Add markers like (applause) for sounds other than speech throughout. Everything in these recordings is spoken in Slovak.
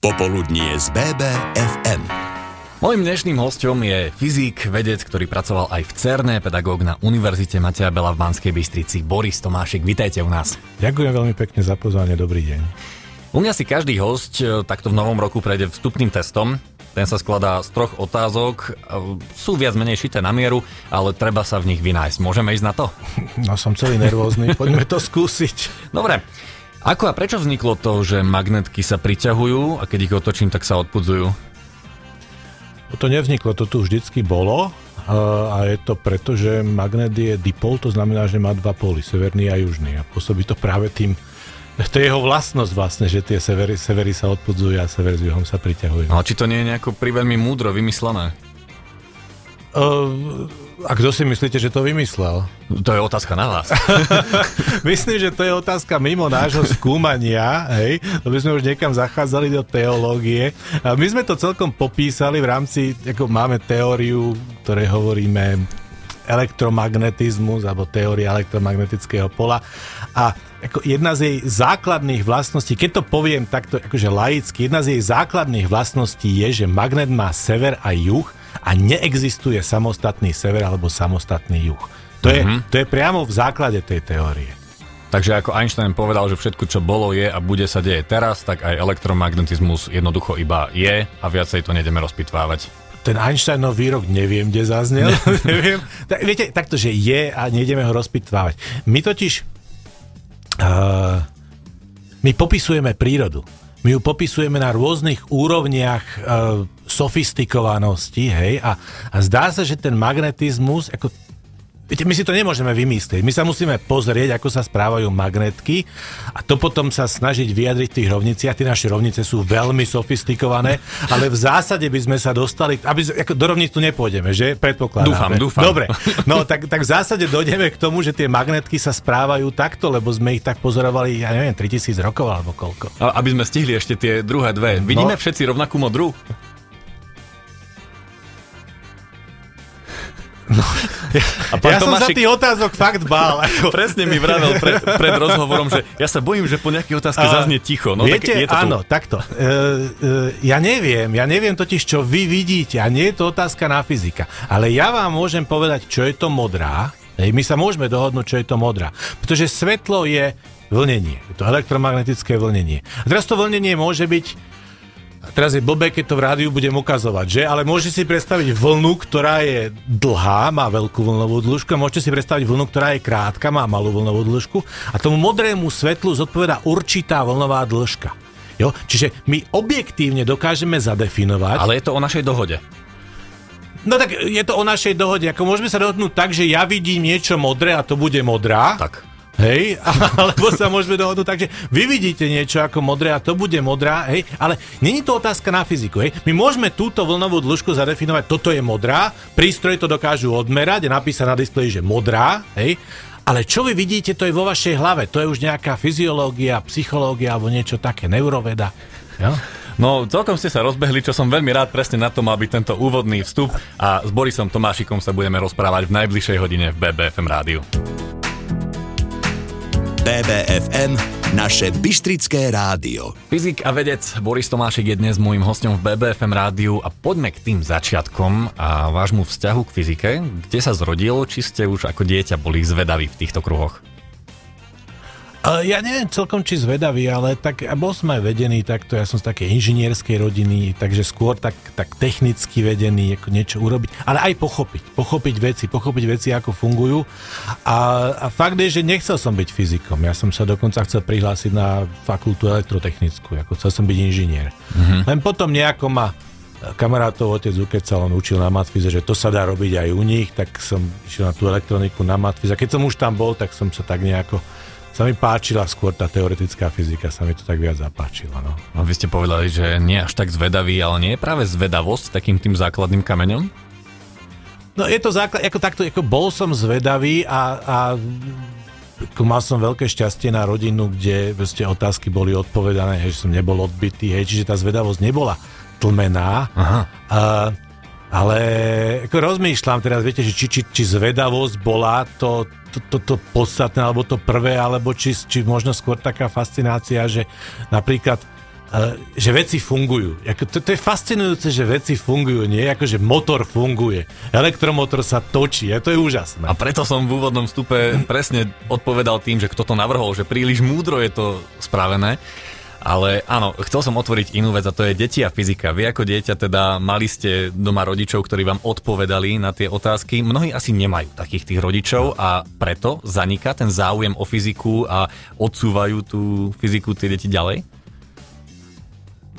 Popoludnie z BBFM. Mojím dnešným hostom je fyzik, vedec, ktorý pracoval aj v CERNE, pedagóg na Univerzite Mateja Bela v Banskej Bystrici. Boris Tomášek, vitajte u nás. Ďakujem veľmi pekne za pozvanie, dobrý deň. U mňa si každý host e, takto v novom roku prejde vstupným testom. Ten sa skladá z troch otázok, e, sú viac menej šité na mieru, ale treba sa v nich vynájsť. Môžeme ísť na to? No som celý nervózny, (laughs) poďme to skúsiť. Dobre, ako a prečo vzniklo to, že magnetky sa priťahujú a keď ich otočím, tak sa odpudzujú? To nevzniklo, to tu vždycky bolo a je to preto, že magnet je dipol, to znamená, že má dva póly, severný a južný a pôsobí to práve tým, to je jeho vlastnosť vlastne, že tie severy, severy sa odpudzujú a sever s juhom sa priťahujú. Ale či to nie je nejako priveľmi múdro vymyslené? Uh, a kto si myslíte, že to vymyslel? To je otázka na vás. (laughs) Myslím, že to je otázka mimo nášho skúmania, hej, to by sme už niekam zachádzali do teológie. A my sme to celkom popísali v rámci, ako máme teóriu, ktoré hovoríme elektromagnetizmus alebo teória elektromagnetického pola a ako jedna z jej základných vlastností, keď to poviem takto akože laicky, jedna z jej základných vlastností je, že magnet má sever a juh a neexistuje samostatný sever alebo samostatný juh. To, mm-hmm. je, mhm. to je priamo v základe tej teórie. Takže ako Einstein povedal, že všetko, čo bolo, je a bude sa deje teraz, tak aj elektromagnetizmus jednoducho iba je a viacej to nejdeme rozpitvávať. Ten Einsteinov výrok neviem, kde zaznel. (laughs) neviem. Tak, viete, takto, že je a nejdeme ho rozpitvávať. My totiž uh, my popisujeme prírodu. My ju popisujeme na rôznych úrovniach uh, sofistikovanosti, hej, a, a zdá sa, že ten magnetizmus, ako Viete, my si to nemôžeme vymyslieť. My sa musíme pozrieť, ako sa správajú magnetky a to potom sa snažiť vyjadriť v tých rovniciach. Tie naše rovnice sú veľmi sofistikované, ale v zásade by sme sa dostali, aby, ako do rovnic tu nepôjdeme, že? Predpokladáme. Dúfam, dúfam. Dobre, no (laughs) tak, tak v zásade dojdeme k tomu, že tie magnetky sa správajú takto, lebo sme ich tak pozorovali, ja neviem, 3000 rokov alebo koľko. A, aby sme stihli ešte tie druhé dve. Vidíme no. všetci rovnakú modrú? No, ja, a pán ja Tomášik, som sa tých otázok fakt bál. Ako. Presne mi vravel pred, pred rozhovorom, že ja sa bojím, že po nejakej otázke a, zaznie ticho. No, viete, tak je to áno, tu. takto. Uh, uh, ja neviem, ja neviem totiž, čo vy vidíte a nie je to otázka na fyzika. Ale ja vám môžem povedať, čo je to modrá. Hej, my sa môžeme dohodnúť, čo je to modrá. Pretože svetlo je vlnenie. Je to elektromagnetické vlnenie. A teraz to vlnenie môže byť teraz je blbé, keď to v rádiu budem ukazovať, že? Ale môžete si predstaviť vlnu, ktorá je dlhá, má veľkú vlnovú dĺžku a môžete si predstaviť vlnu, ktorá je krátka, má malú vlnovú dĺžku a tomu modrému svetlu zodpoveda určitá vlnová dĺžka. Jo? Čiže my objektívne dokážeme zadefinovať... Ale je to o našej dohode. No tak je to o našej dohode. Ako môžeme sa dohodnúť tak, že ja vidím niečo modré a to bude modrá. Tak. Hej, (laughs) alebo sa môžeme dohodnúť tak, že vy vidíte niečo ako modré a to bude modrá, hej, ale není to otázka na fyziku, hej. My môžeme túto vlnovú dĺžku zadefinovať, toto je modrá, prístroje to dokážu odmerať, je napísané na displeji, že modrá, hej, ale čo vy vidíte, to je vo vašej hlave, to je už nejaká fyziológia, psychológia alebo niečo také, neuroveda. Jo? No, celkom ste sa rozbehli, čo som veľmi rád, presne na to mal byť tento úvodný vstup a s Borisom Tomášikom sa budeme rozprávať v najbližšej hodine v BBFM rádiu. BBFM, naše Bystrické rádio. Fyzik a vedec Boris Tomášek je dnes môjim hostom v BBFM rádiu a poďme k tým začiatkom a vášmu vzťahu k fyzike. Kde sa zrodil, či ste už ako dieťa boli zvedaví v týchto kruhoch? Ja neviem celkom, či zvedavý, ale tak bol som aj vedený takto, ja som z takej inžinierskej rodiny, takže skôr tak, tak technicky vedený, ako niečo urobiť, ale aj pochopiť, pochopiť veci, pochopiť veci, ako fungujú. A, a fakt je, že nechcel som byť fyzikom, ja som sa dokonca chcel prihlásiť na fakultu elektrotechnickú, ako chcel som byť inžinier. Mm-hmm. Len potom nejako ma kamarátov otec ukecal, on učil na matfize, že to sa dá robiť aj u nich, tak som išiel na tú elektroniku na matfize. A keď som už tam bol, tak som sa tak nejako sa mi páčila skôr tá teoretická fyzika, sa mi to tak viac zapáčila. No. no vy ste povedali, že nie až tak zvedavý, ale nie je práve zvedavosť takým tým základným kameňom? No je to základ, ako takto, ako bol som zvedavý a, a ako mal som veľké šťastie na rodinu, kde proste otázky boli odpovedané, hej, že som nebol odbitý, hej, čiže tá zvedavosť nebola tlmená. Aha. A, ale ako rozmýšľam teraz, viete, že či, či, či zvedavosť bola to, to, to, podstatné, alebo to prvé, alebo či, či možno skôr taká fascinácia, že napríklad že veci fungujú. To, to je fascinujúce, že veci fungujú, nie? Ako, že motor funguje. Elektromotor sa točí, a to je úžasné. A preto som v úvodnom vstupe presne odpovedal tým, že kto to navrhol, že príliš múdro je to spravené. Ale áno, chcel som otvoriť inú vec a to je deti a fyzika. Vy ako dieťa teda mali ste doma rodičov, ktorí vám odpovedali na tie otázky. Mnohí asi nemajú takých tých rodičov a preto zaniká ten záujem o fyziku a odsúvajú tú fyziku tie deti ďalej?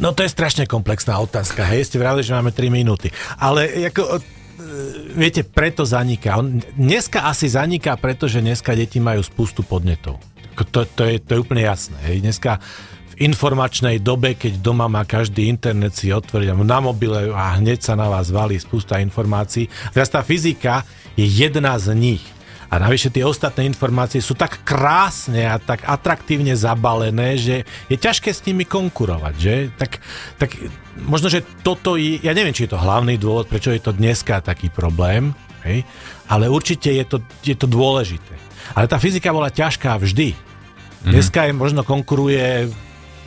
No to je strašne komplexná otázka, hej, ste vravili, že máme 3 minúty. Ale ako, e, viete, preto zaniká. Dneska asi zaniká, pretože dneska deti majú spustu podnetov. To, to, je, to je úplne jasné. Hej. Dneska informačnej dobe, keď doma má každý internet si otvoriť na mobile a hneď sa na vás valí spústa informácií. Teraz tá fyzika je jedna z nich. A navyše tie ostatné informácie sú tak krásne a tak atraktívne zabalené, že je ťažké s nimi konkurovať, že? Tak, tak možno, že toto je, ja neviem, či je to hlavný dôvod, prečo je to dneska taký problém, hej? ale určite je to, je to dôležité. Ale tá fyzika bola ťažká vždy. Mhm. Dneska je možno konkuruje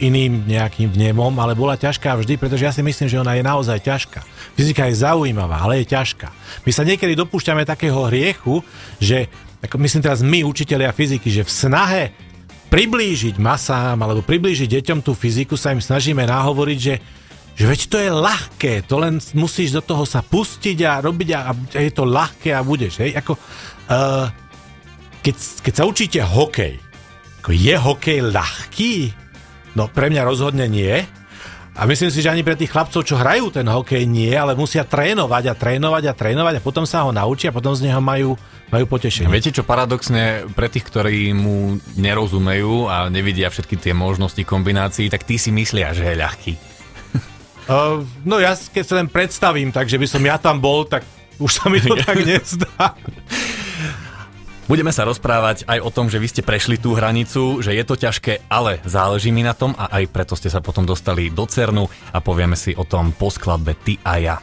iným nejakým vnemom, ale bola ťažká vždy, pretože ja si myslím, že ona je naozaj ťažká. Fyzika je zaujímavá, ale je ťažká. My sa niekedy dopúšťame takého hriechu, že, ako myslím teraz my, učiteľia fyziky, že v snahe priblížiť masám alebo priblížiť deťom tú fyziku sa im snažíme nahovoriť, že že veď to je ľahké, to len musíš do toho sa pustiť a robiť a, a je to ľahké a budeš, hej, ako uh, keď, keď sa učíte hokej, ako je hokej ľahký? No pre mňa rozhodne nie. A myslím si, že ani pre tých chlapcov, čo hrajú ten hokej, nie, ale musia trénovať a trénovať a trénovať a potom sa ho naučia a potom z neho majú, majú potešenie. Viete čo, paradoxne, pre tých, ktorí mu nerozumejú a nevidia všetky tie možnosti kombinácií, tak tí si myslia, že je ľahký. (laughs) Uh, no ja keď sa len predstavím, takže by som ja tam bol, tak už sa mi to (laughs) tak nezdá. Budeme sa rozprávať aj o tom, že vy ste prešli tú hranicu, že je to ťažké, ale záleží mi na tom a aj preto ste sa potom dostali do CERNu a povieme si o tom po skladbe Ty a ja.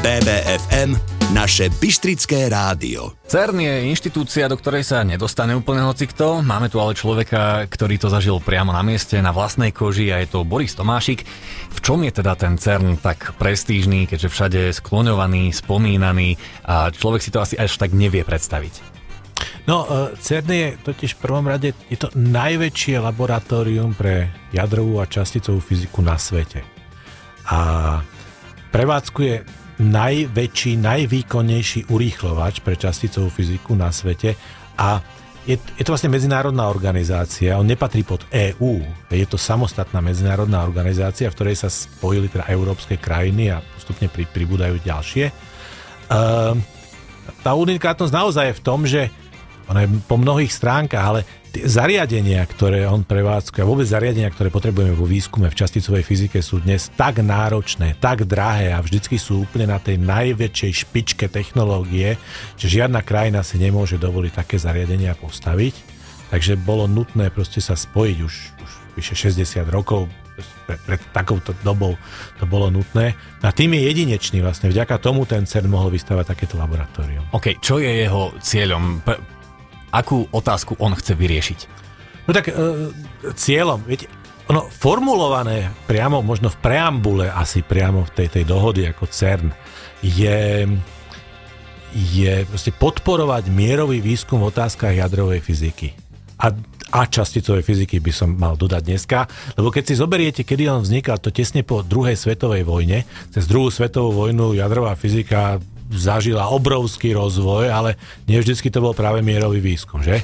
BBFM naše Bystrické rádio. CERN je inštitúcia, do ktorej sa nedostane úplne hocikto. Máme tu ale človeka, ktorý to zažil priamo na mieste, na vlastnej koži a je to Boris Tomášik. V čom je teda ten CERN tak prestížný, keďže všade je skloňovaný, spomínaný a človek si to asi až tak nevie predstaviť? No, e, CERN je totiž v prvom rade je to najväčšie laboratórium pre jadrovú a časticovú fyziku na svete. A prevádzkuje najväčší, najvýkonnejší urýchlovač pre časticovú fyziku na svete a je, je to vlastne medzinárodná organizácia, on nepatrí pod EÚ, je to samostatná medzinárodná organizácia, v ktorej sa spojili teda európske krajiny a postupne pri, pribúdajú ďalšie. Uh, tá unikátnosť naozaj je v tom, že ona je po mnohých stránkach, ale tie zariadenia, ktoré on prevádzkuje, vôbec zariadenia, ktoré potrebujeme vo výskume v časticovej fyzike sú dnes tak náročné, tak drahé a vždycky sú úplne na tej najväčšej špičke technológie, že žiadna krajina si nemôže dovoliť také zariadenia postaviť. Takže bolo nutné proste sa spojiť už, už vyše 60 rokov pred, pred takouto dobou to bolo nutné. A tým je jedinečný vlastne. Vďaka tomu ten CERN mohol vystavať takéto laboratórium. OK, čo je jeho cieľom? Akú otázku on chce vyriešiť? No tak e, cieľom, viete, ono formulované priamo, možno v preambule, asi priamo v tej, tej dohody ako CERN, je, je proste podporovať mierový výskum v otázkach jadrovej fyziky. A, a časticovej fyziky by som mal dodať dneska, lebo keď si zoberiete, kedy on vznikal, to tesne po druhej svetovej vojne, cez druhú svetovú vojnu jadrová fyzika zažila obrovský rozvoj, ale nie vždycky to bol práve mierový výskum, že?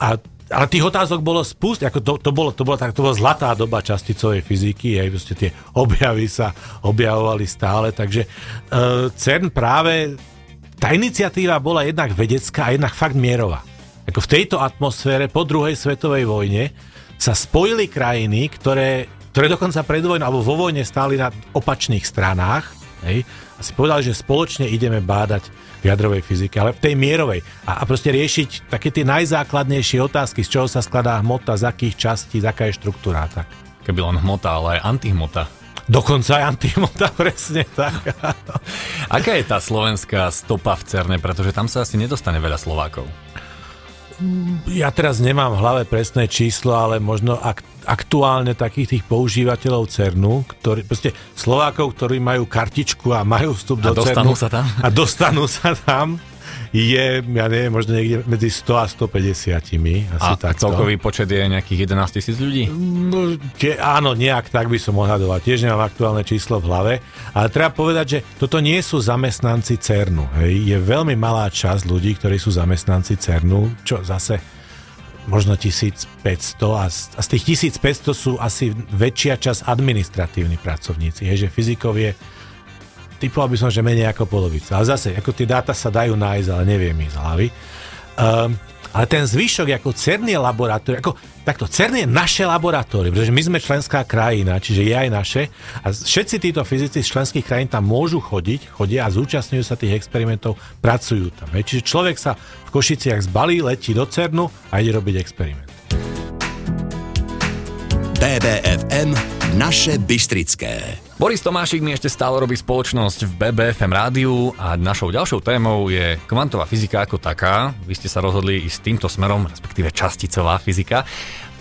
A ale tých otázok bolo spust, ako to, to, bolo, to, bola, tak, to bola zlatá doba časticovej fyziky, aj proste tie objavy sa objavovali stále, takže uh, CERN práve, tá iniciatíva bola jednak vedecká a jednak fakt mierová. Ako v tejto atmosfére po druhej svetovej vojne sa spojili krajiny, ktoré, ktoré dokonca pred vojnou alebo vo vojne stáli na opačných stranách, hej, si povedali, že spoločne ideme bádať v jadrovej fyzike, ale v tej mierovej. A, a proste riešiť také tie najzákladnejšie otázky, z čoho sa skladá hmota, z akých častí, z aká je štruktúra. Tak. Keby len hmota, ale aj antihmota. Dokonca aj antihmota, (laughs) presne tak. Aká je tá slovenská stopa v CERNE, pretože tam sa asi nedostane veľa Slovákov? Ja teraz nemám v hlave presné číslo, ale možno ak, aktuálne takých tých používateľov CERNu, ktorí, proste Slovákov, ktorí majú kartičku a majú vstup a do CERNu. sa tam. (laughs) A dostanú sa tam je, ja neviem, možno niekde medzi 100 a 150. Asi a takto. celkový počet je nejakých 11 tisíc ľudí? No, tie, áno, nejak tak by som odhadoval. Tiež nemám aktuálne číslo v hlave. Ale treba povedať, že toto nie sú zamestnanci CERNu. Hej. Je veľmi malá časť ľudí, ktorí sú zamestnanci CERNu, čo zase možno 1500 a z, tých 1500 sú asi väčšia časť administratívni pracovníci. Hej, že fyzikov je typoval by som, že menej ako polovica. Ale zase, ako tie dáta sa dajú nájsť, ale neviem ich z hlavy. Um, ale ten zvyšok, ako CERN je laboratórium, ako takto, CERN je naše laboratórium, pretože my sme členská krajina, čiže je aj naše a všetci títo fyzici z členských krajín tam môžu chodiť, chodia a zúčastňujú sa tých experimentov, pracujú tam. Hej. Čiže človek sa v Košiciach zbalí, letí do CERNu a ide robiť experiment. BBFM Naše Bystrické. Boris Tomášik mi ešte stále robí spoločnosť v BBFM rádiu a našou ďalšou témou je kvantová fyzika ako taká. Vy ste sa rozhodli ísť týmto smerom, respektíve časticová fyzika.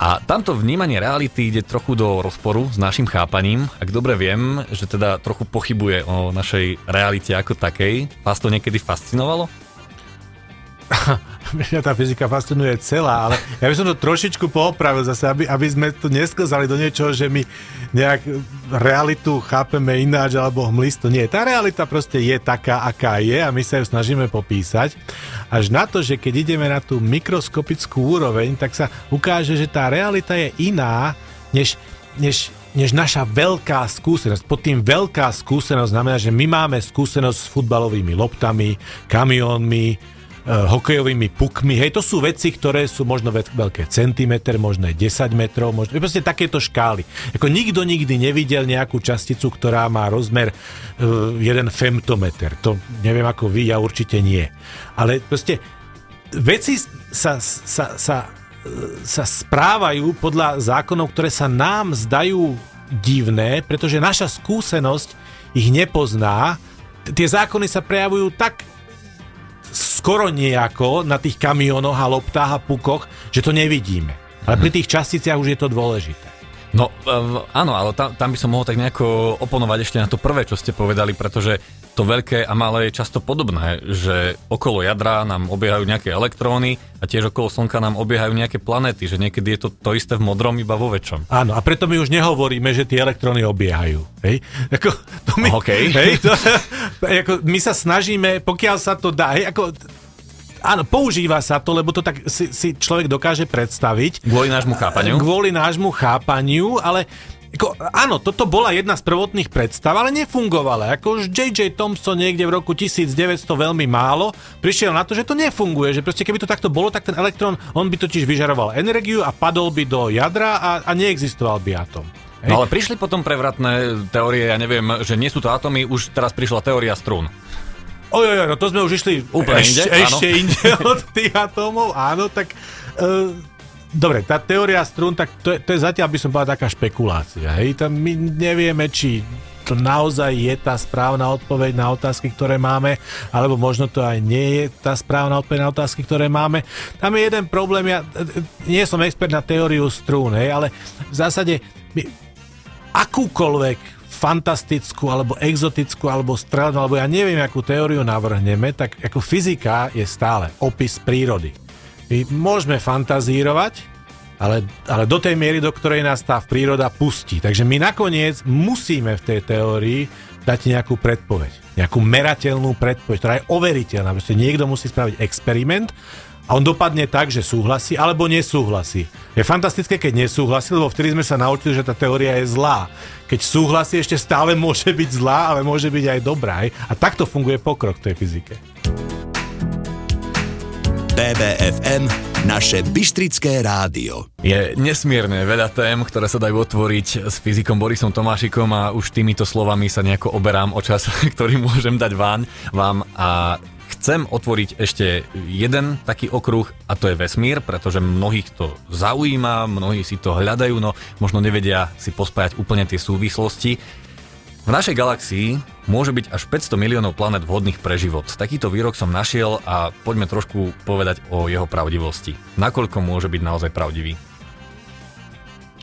A tamto vnímanie reality ide trochu do rozporu s našim chápaním. Ak dobre viem, že teda trochu pochybuje o našej realite ako takej. Vás to niekedy fascinovalo? Mňa tá fyzika fascinuje celá, ale ja by som to trošičku poopravil zase, aby, aby sme to nesklzali do niečoho, že my nejak realitu chápeme ináč alebo hmlisto. Nie, tá realita proste je taká, aká je a my sa ju snažíme popísať. Až na to, že keď ideme na tú mikroskopickú úroveň, tak sa ukáže, že tá realita je iná, než, než než naša veľká skúsenosť. Pod tým veľká skúsenosť znamená, že my máme skúsenosť s futbalovými loptami, kamiónmi, uh, hokejovými pukmi. Hej, to sú veci, ktoré sú možno veľké centimetr, možno 10 metrov, možno proste takéto škály. Ako nikto nikdy nevidel nejakú časticu, ktorá má rozmer uh, jeden femtometer. To neviem ako vy, ja určite nie. Ale proste veci sa, sa, sa, sa správajú podľa zákonov, ktoré sa nám zdajú divné, pretože naša skúsenosť ich nepozná. Tie zákony sa prejavujú tak skoro nejako na tých kamionoch a loptách a pukoch, že to nevidíme. Ale pri tých časticiach už je to dôležité. No um, áno, ale tam, tam by som mohol tak nejako oponovať ešte na to prvé, čo ste povedali, pretože to veľké a malé je často podobné, že okolo jadra nám obiehajú nejaké elektróny a tiež okolo Slnka nám obiehajú nejaké planéty, že niekedy je to to isté v modrom, iba vo väčšom. Áno, a preto my už nehovoríme, že tie elektróny obiehajú. Hej? Ako, to my, okay. hej, to, (laughs) ako, my sa snažíme, pokiaľ sa to dá, hej, ako, Áno, používa sa to, lebo to tak si, si človek dokáže predstaviť. Kvôli nášmu chápaniu? Kvôli nášmu chápaniu, ale Ako, áno, toto bola jedna z prvotných predstav, ale nefungovala. Ako už J.J. Thompson niekde v roku 1900 veľmi málo prišiel na to, že to nefunguje, že proste keby to takto bolo, tak ten elektrón, on by totiž vyžaroval energiu a padol by do jadra a, a neexistoval by atom. Hej. No ale prišli potom prevratné teórie, ja neviem, že nie sú to atómy, už teraz prišla teória strún. Ojoj, no to sme už išli úplne inde, ešte inde (laughs) od tých atómov, áno, tak... Uh, dobre, tá teória strún, tak to je, to je zatiaľ by som povedal taká špekulácia. Hej? Tam my nevieme, či to naozaj je tá správna odpoveď na otázky, ktoré máme, alebo možno to aj nie je tá správna odpoveď na otázky, ktoré máme. Tam je jeden problém, ja nie som expert na teóriu strún, hej, ale v zásade my, akúkoľvek fantastickú, alebo exotickú, alebo strelnú, alebo ja neviem, akú teóriu navrhneme, tak ako fyzika je stále opis prírody. My môžeme fantazírovať, ale, ale do tej miery, do ktorej nás tá príroda pustí. Takže my nakoniec musíme v tej teórii dať nejakú predpoveď. Nejakú merateľnú predpoveď, ktorá je overiteľná. Proste niekto musí spraviť experiment a on dopadne tak, že súhlasí alebo nesúhlasí. Je fantastické, keď nesúhlasí, lebo vtedy sme sa naučili, že tá teória je zlá. Keď súhlasí, ešte stále môže byť zlá, ale môže byť aj dobrá. A takto funguje pokrok v tej fyzike. BBFM, naše Bystrické rádio. Je nesmierne veľa tém, ktoré sa dajú otvoriť s fyzikom Borisom Tomášikom a už týmito slovami sa nejako oberám o čas, (laughs) ktorý môžem dať vám, vám a chcem otvoriť ešte jeden taký okruh a to je vesmír, pretože mnohých to zaujíma, mnohí si to hľadajú, no možno nevedia si pospájať úplne tie súvislosti. V našej galaxii môže byť až 500 miliónov planet vhodných pre život. Takýto výrok som našiel a poďme trošku povedať o jeho pravdivosti. Nakoľko môže byť naozaj pravdivý?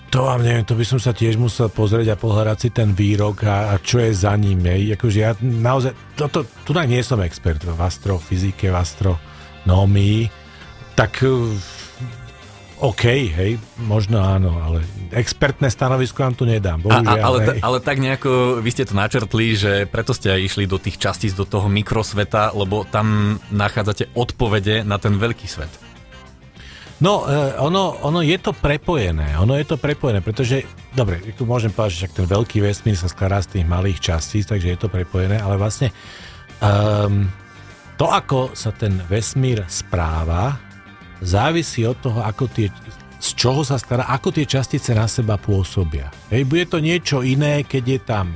To vám neviem, to by som sa tiež musel pozrieť a pohľadať si ten výrok a, a čo je za ním. Hej. Akože ja naozaj, toto, tu tak nie som expert v astrofyzike, v astronómii, tak eh, OK, hej, možno áno, ale expertné stanovisko vám tu nedám, bohužiaľ. A, a, ale, ale tak nejako, vy ste to načrtli, že preto ste aj išli do tých častíc, do toho mikrosveta, lebo tam nachádzate odpovede na ten veľký svet. No, eh, ono, ono je to prepojené, ono je to prepojené, pretože, dobre, môžem povedať, že ten veľký vesmír sa skladá z tých malých častíc, takže je to prepojené, ale vlastne um, to, ako sa ten vesmír správa, závisí od toho, ako tie, z čoho sa skladá, ako tie častice na seba pôsobia. Hej, bude to niečo iné, keď je tam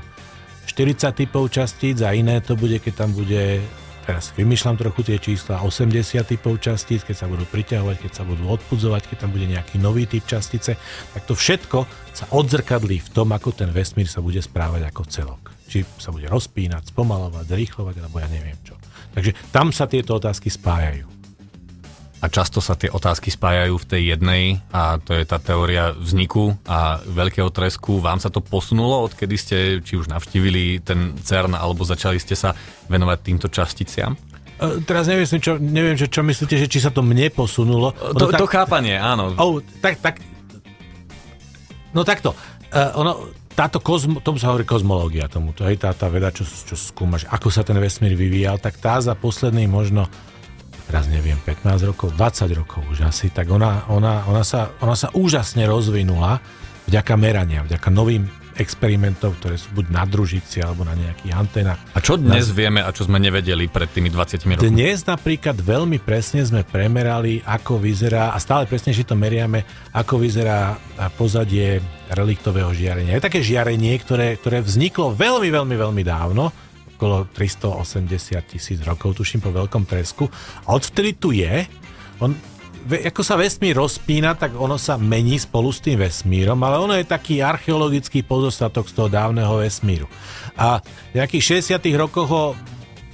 40 typov častíc a iné to bude, keď tam bude teraz vymýšľam trochu tie čísla, 80 typov častíc, keď sa budú priťahovať, keď sa budú odpudzovať, keď tam bude nejaký nový typ častice, tak to všetko sa odzrkadlí v tom, ako ten vesmír sa bude správať ako celok. Či sa bude rozpínať, spomalovať, zrýchlovať, alebo ja neviem čo. Takže tam sa tieto otázky spájajú a často sa tie otázky spájajú v tej jednej a to je tá teória vzniku a veľkého tresku. Vám sa to posunulo, odkedy ste či už navštívili ten CERN alebo začali ste sa venovať týmto časticiam? Uh, teraz neviem, čo, neviem že čo myslíte, že či sa to mne posunulo. To, tak, to chápanie, áno. Oh, tak, tak, no takto. Uh, ono, táto kozmo, tomu sa hovorí kozmológia tomuto, hej, tá, tá veda, čo, čo skúma, že ako sa ten vesmír vyvíjal, tak tá za posledný možno teraz neviem, 15 rokov, 20 rokov už asi, tak ona, ona, ona, sa, ona sa úžasne rozvinula vďaka merania, vďaka novým experimentov, ktoré sú buď na družici alebo na nejakých antenách. A čo dnes na... vieme a čo sme nevedeli pred tými 20 rokmi? Dnes napríklad veľmi presne sme premerali, ako vyzerá, a stále presnejšie to meriame, ako vyzerá pozadie reliktového žiarenia. Je také žiarenie, ktoré, ktoré vzniklo veľmi, veľmi, veľmi dávno, okolo 380 tisíc rokov, tuším po veľkom tresku. A odvtedy tu je, on, ako sa vesmír rozpína, tak ono sa mení spolu s tým vesmírom, ale ono je taký archeologický pozostatok z toho dávneho vesmíru. A v nejakých 60 rokoch ho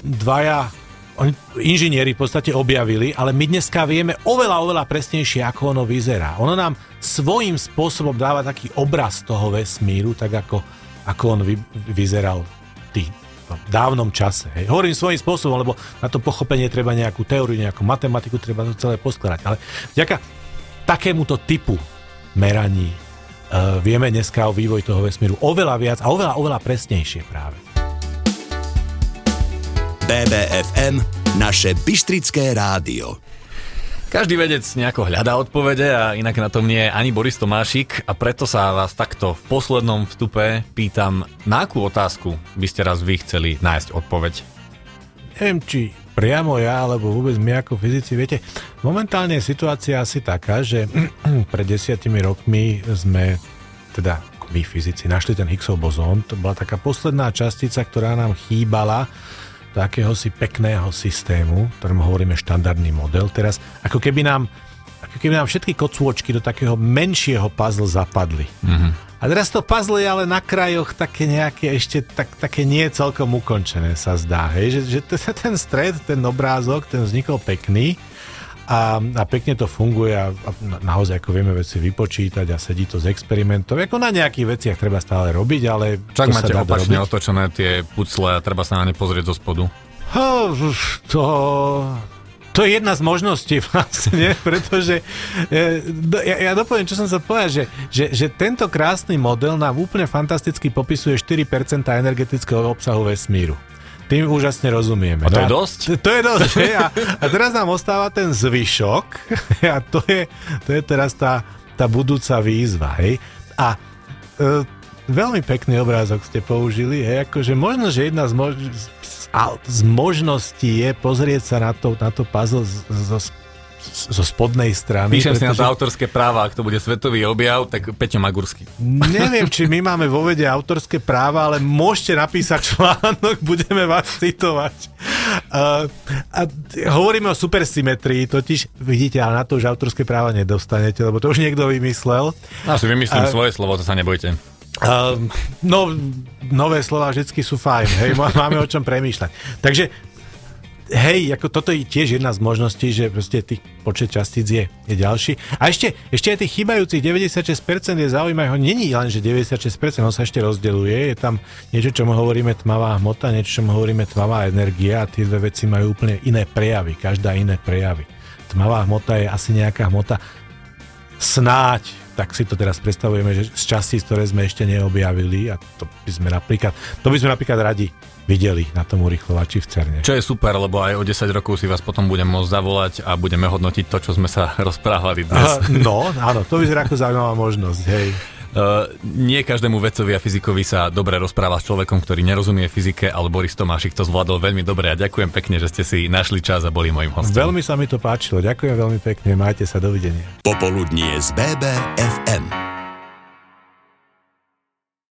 dvaja oni, inžinieri v podstate objavili, ale my dneska vieme oveľa, oveľa presnejšie, ako ono vyzerá. Ono nám svojím spôsobom dáva taký obraz toho vesmíru, tak ako, ako on vy, vyzeral tých v dávnom čase. Hej. Hovorím svojím spôsobom, lebo na to pochopenie treba nejakú teóriu, nejakú matematiku, treba to celé poskladať. Ale vďaka takémuto typu meraní uh, vieme dneska o vývoj toho vesmíru oveľa viac a oveľa, oveľa presnejšie práve. BBFM, naše Bystrické rádio. Každý vedec nejako hľadá odpovede a inak na tom nie je ani Boris Tomášik a preto sa vás takto v poslednom vstupe pýtam, na akú otázku by ste raz vy chceli nájsť odpoveď? Neviem, či priamo ja, alebo vôbec my ako fyzici, viete, momentálne je situácia asi taká, že (clears throat) pred desiatimi rokmi sme, teda my fyzici, našli ten Higgsov bozón, to bola taká posledná častica, ktorá nám chýbala do akéhosi pekného systému, ktorému hovoríme štandardný model. Teraz ako keby nám, ako keby nám všetky kocôčky do takého menšieho puzzle zapadli. Mm-hmm. A teraz to puzzle je ale na krajoch také nejaké ešte tak, také nie celkom ukončené sa zdá. Hej? Že, že (laughs) ten stred, ten obrázok, ten vznikol pekný, a, a pekne to funguje a, a naozaj ako vieme veci vypočítať a sedí to z experimentov. Ako na nejakých veciach treba stále robiť, ale Čak máte opačne robiť. otočené tie pucle a treba sa na ne pozrieť zo spodu. To, to je jedna z možností (laughs) vlastne, pretože e, ja, ja dopoviem, čo som sa povedal, že, že, že tento krásny model nám úplne fantasticky popisuje 4% energetického obsahu vesmíru. Tým úžasne rozumieme. A to je dosť? To, to je dosť, že? A, a teraz nám ostáva ten zvyšok (laughs) a to je, to je teraz tá, tá budúca výzva, hej? A e, veľmi pekný obrázok ste použili, hej? Akože možno, že jedna z, mož- z, z možností je pozrieť sa na to, na to puzzle z, z, zo spodnej strany. Píšem pretože... si na to autorské práva, ak to bude svetový objav, tak Peťo Magurský. Neviem, či my máme vo vede autorské práva, ale môžete napísať článok, (laughs) budeme vás citovať. Uh, a hovoríme o supersymetrii, totiž vidíte, ale na to už autorské práva nedostanete, lebo to už niekto vymyslel. Ja si vymyslím uh, svoje slovo, to sa nebojte. Uh, no, nové slova vždy sú fajn, hej, máme o čom premýšľať. Takže hej, ako toto je tiež jedna z možností, že proste tých počet častíc je, je ďalší. A ešte, ešte aj tých chýbajúcich 96% je zaujímavé, ho není len, že 96%, on sa ešte rozdeluje, je tam niečo, čo mu hovoríme tmavá hmota, niečo, čo mu hovoríme tmavá energia a tie dve veci majú úplne iné prejavy, každá iné prejavy. Tmavá hmota je asi nejaká hmota snáď, tak si to teraz predstavujeme, že z častíc, ktoré sme ešte neobjavili a to by sme napríklad, to by sme napríklad radi videli na tom urychlovači v CERNE. Čo je super, lebo aj o 10 rokov si vás potom budem môcť zavolať a budeme hodnotiť to, čo sme sa (laughs) rozprávali dnes. Uh, no, áno, to vyzerá ako zaujímavá možnosť, hej. Uh, nie každému vedcovi a fyzikovi sa dobre rozpráva s človekom, ktorý nerozumie fyzike, ale Boris Tomášik to zvládol veľmi dobre a ďakujem pekne, že ste si našli čas a boli mojim hostom. Veľmi sa mi to páčilo, ďakujem veľmi pekne, majte sa, dovidenia. Popoludnie z BBFM.